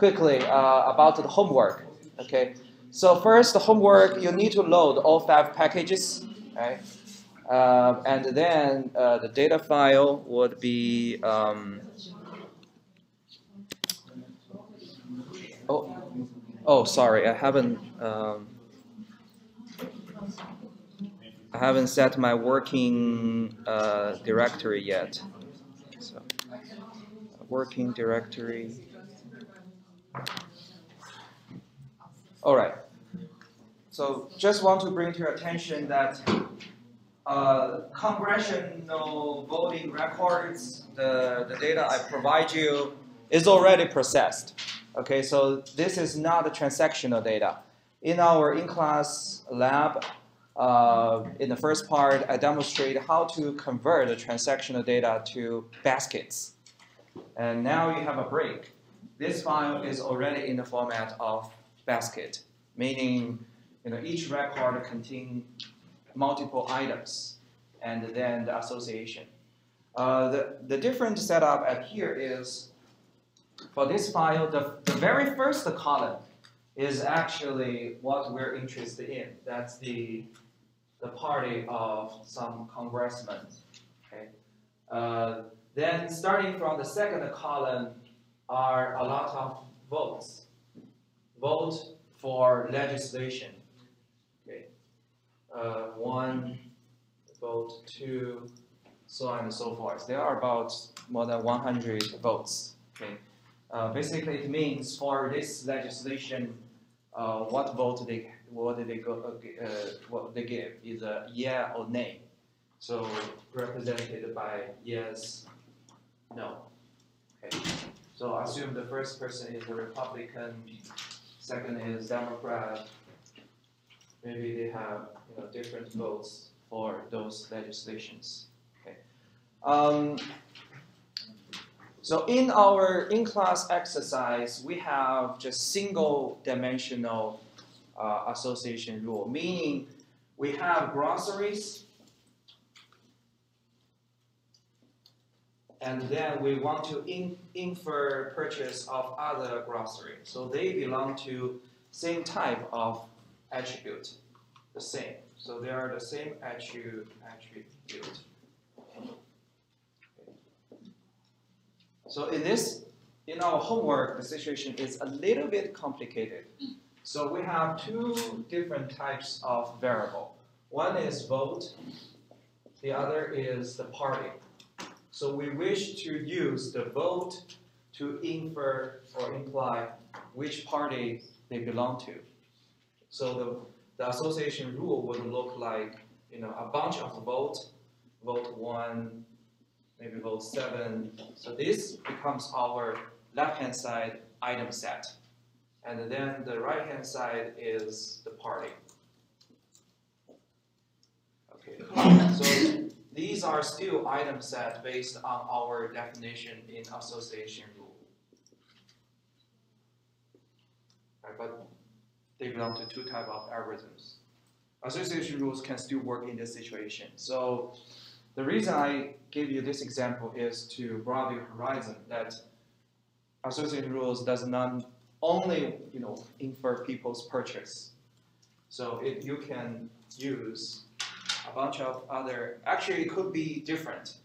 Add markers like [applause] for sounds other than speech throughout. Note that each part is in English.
quickly uh, about the homework. Okay, so first the homework you need to load all five packages, right? Uh, and then uh, the data file would be um, oh oh sorry I haven't um, I haven't set my working uh, directory yet. So working directory. All right. So just want to bring to your attention that uh, congressional voting records, the, the data I provide you is already processed. Okay, so this is not the transactional data. In our in-class lab, uh, in the first part, I demonstrate how to convert the transactional data to baskets. And now you have a break. This file is already in the format of basket, meaning you know, each record contains multiple items and then the association. Uh, the, the different setup at here is for this file, the, the very first column is actually what we're interested in. That's the, the party of some congressmen. Okay? Uh, then starting from the second column are a lot of votes. Vote for legislation. Okay. Uh, one vote, two, so on and so forth. There are about more than 100 votes. Okay. Uh, basically, it means for this legislation, uh, what vote they what they go uh, what they give is a yeah or nay. So represented by yes, no. Okay. So I assume the first person is a Republican, second is Democrat. Maybe they have you know different votes for those legislations. Okay. Um, so in our in-class exercise, we have just single-dimensional uh, association rule, meaning we have groceries, and then we want to in, infer purchase of other grocery. So they belong to same type of attribute, the same. So they are the same attribute. So in this, in our homework, the situation is a little bit complicated. So we have two different types of variable. One is vote, the other is the party. So we wish to use the vote to infer or imply which party they belong to. So the, the association rule would look like you know a bunch of vote, vote one, maybe vote seven. So this becomes our left-hand side item set. And then the right-hand side is the party. Okay. [coughs] So these are still item set based on our definition in association rule. Right, but they belong to two type of algorithms. Association rules can still work in this situation. So the reason I give you this example is to broaden your horizon that association rules does not only you know infer people's purchase. So it, you can use a bunch of other, actually it could be different.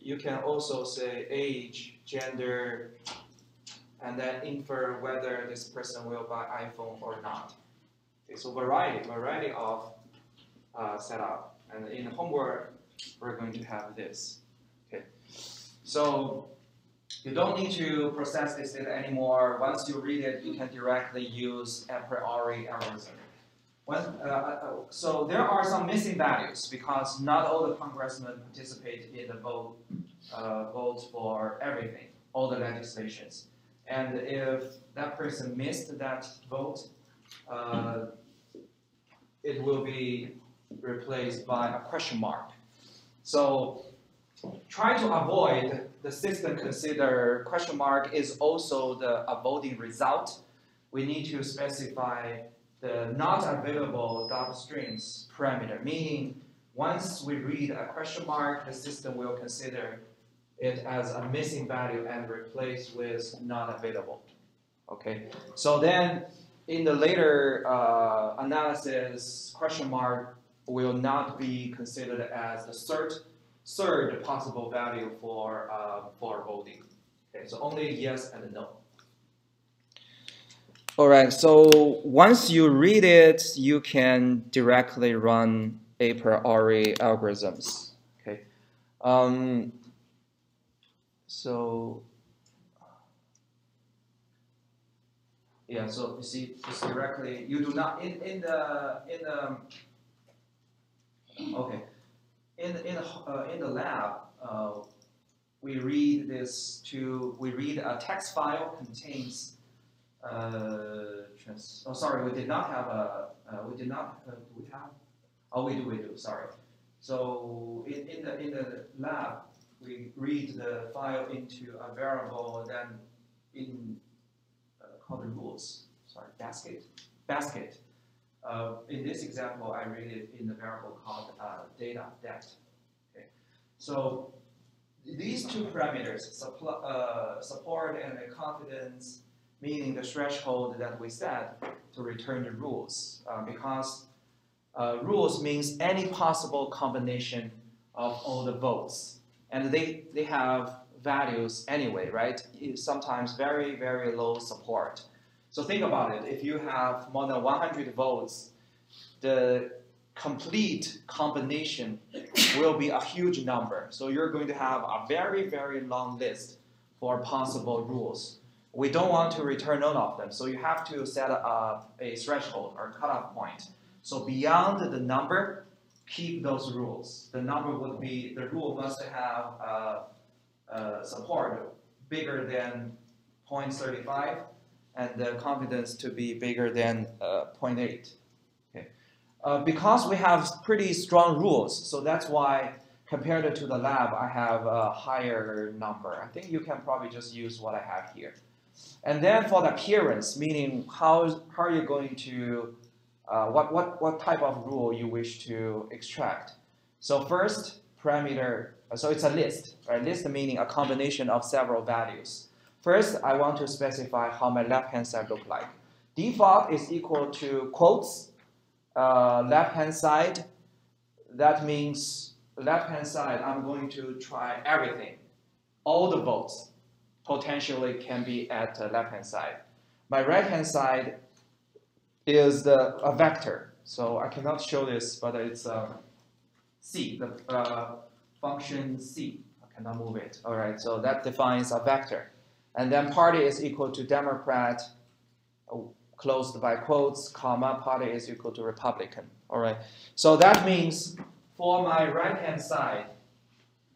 You can also say age, gender, and then infer whether this person will buy iPhone or not. Okay, so variety, variety of uh, setup. And in homework, we're going to have this. Okay, so you don't need to process this data anymore. Once you read it, you can directly use a priori algorithm. When, uh, uh, so there are some missing values because not all the congressmen participate in the vote, uh, vote for everything, all the legislations. And if that person missed that vote, uh, it will be replaced by a question mark. So try to avoid the system consider question mark is also the a voting result. We need to specify the not available dot strings parameter, meaning once we read a question mark, the system will consider it as a missing value and replace with not available. Okay. So then in the later uh, analysis, question mark will not be considered as the third, third possible value for, uh, for voting. Okay, so only yes and no. All right, so once you read it, you can directly run a priori algorithms. Okay, um, so yeah, so you see, just directly, you do not in in the in the okay, in in the, uh, in the lab, uh, we read this to we read a text file contains. Uh, trans, oh, sorry, we did not have a. Uh, we did not. Uh, do we have? Oh, we do. We do. Sorry. So in, in the in the lab, we read the file into a variable, then in uh, called rules. Sorry, basket. Basket. Uh, in this example, I read it in the variable called data det. Okay. So these two parameters, support and confidence, meaning the threshold that we set to return the rules, uh, because uh, rules means any possible combination of all the votes, and they they have values anyway, right? Sometimes very very low support. So think about it. If you have more than 100 votes, the complete combination will be a huge number. So you're going to have a very, very long list for possible rules. We don't want to return none of them, so you have to set up a threshold or cutoff point. So beyond the number, keep those rules. The number would be, the rule must have uh, uh, support bigger than 0.35 and the confidence to be bigger than uh, 0.8. Okay. Uh, because we have pretty strong rules, so that's why compared to the lab, I have a higher number. I think you can probably just use what I have here. And then for the appearance, meaning how, how are you going to, uh, what, what, what type of rule you wish to extract. So first, parameter, so it's a list, right? List meaning a combination of several values. First, I want to specify how my left-hand side look like. Default is equal to quotes, uh, left-hand side. That means left-hand side, I'm going to try everything. All the votes potentially can be at the left-hand side. My right-hand side is the, a vector. So I cannot show this, but it's uh, C, the uh, function C. I cannot move it. All right, so that defines a vector. And then party is equal to Democrat, oh, closed by quotes, comma, party is equal to Republican. All right. So that means for my right-hand side,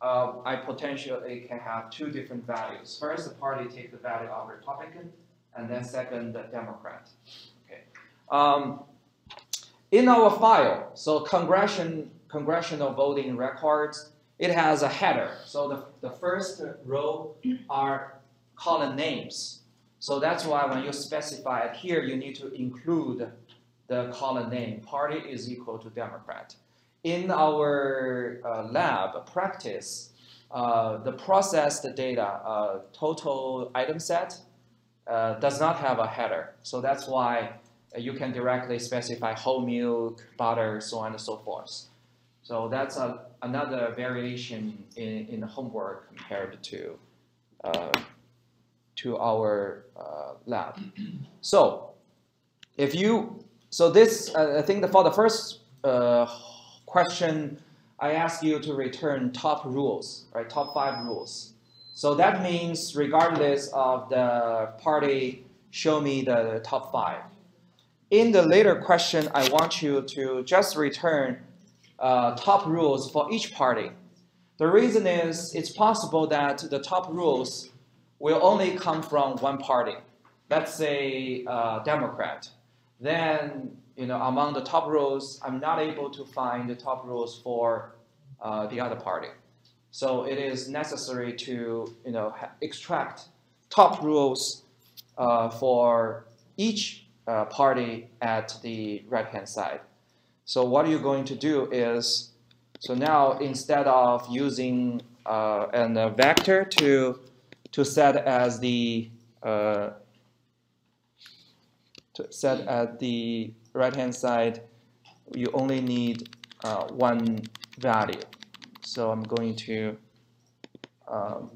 uh, I potentially can have two different values. First, the party take the value of Republican, and then second, the Democrat. Okay. Um, in our file, so congression, congressional voting records, it has a header. So the, the first row are column names. So that's why when you specify it here, you need to include the column name. Party is equal to Democrat. In our uh, lab practice, uh, the processed data, uh, total item set, uh, does not have a header. So that's why you can directly specify whole milk, butter, so on and so forth. So that's a, another variation in, in the homework compared to uh, to our uh, lab. So if you, so this, I think the, for the first question, I ask you to return top rules, right, top five rules. So that means regardless of the party, show me the top five. In the later question, I want you to just return uh, top rules for each party. The reason is it's possible that the top rules will only come from one party. Let's say uh, Democrat. Then, you know, among the top rules, I'm not able to find the top rules for uh, the other party. So it is necessary to, you know, extract top rules uh, for each uh, party at the right-hand side. So what you're going to do is, so now instead of using uh, a vector to to set as the uh, to set at the right hand side, you only need uh, one value. So I'm going to um,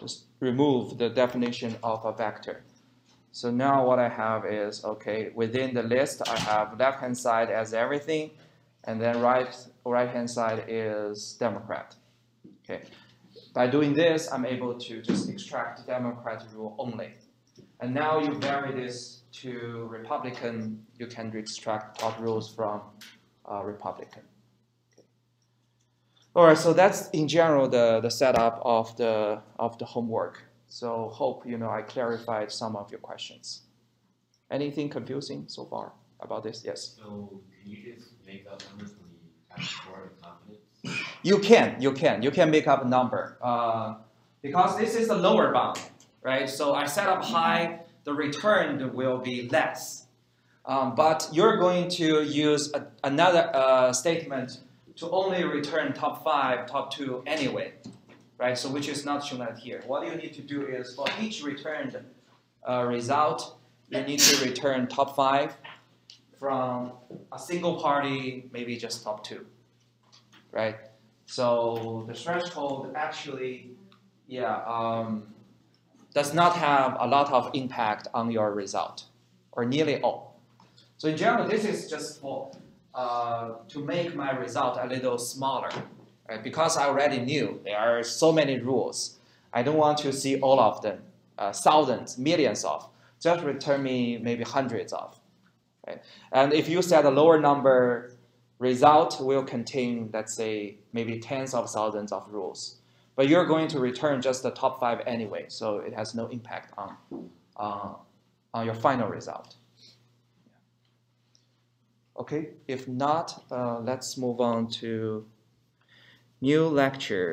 just remove the definition of a vector. So now what I have is, okay, within the list, I have left-hand side as everything, and then right, right-hand side is Democrat. Okay. By doing this, I'm able to just extract the Democrat rule only. And now you vary this to Republican, you can extract top rules from uh, Republican. Okay. All right, so that's in general the, the setup of the, of the homework. So hope you know I clarified some of your questions. Anything confusing so far about this? Yes. So can you just make up numbers when you score of confidence? You can, you can, you can make up a number uh, because this is the lower bound, right? So I set up high, the return will be less. Um, but you're going to use a, another uh, statement to only return top five, top two anyway right? So which is not shown out here. What you need to do is for each returned uh, result, you need to return top five from a single party, maybe just top two, right? So the threshold actually, yeah, um, does not have a lot of impact on your result, or nearly all. So in general, this is just for uh, to make my result a little smaller, Right? Because I already knew there are so many rules. I don't want to see all of them, uh, thousands, millions of. Just return me maybe hundreds of. Right? And if you set a lower number, result will contain, let's say, maybe tens of thousands of rules. But you're going to return just the top five anyway, so it has no impact on, uh, on your final result. Okay, if not, uh, let's move on to new lecture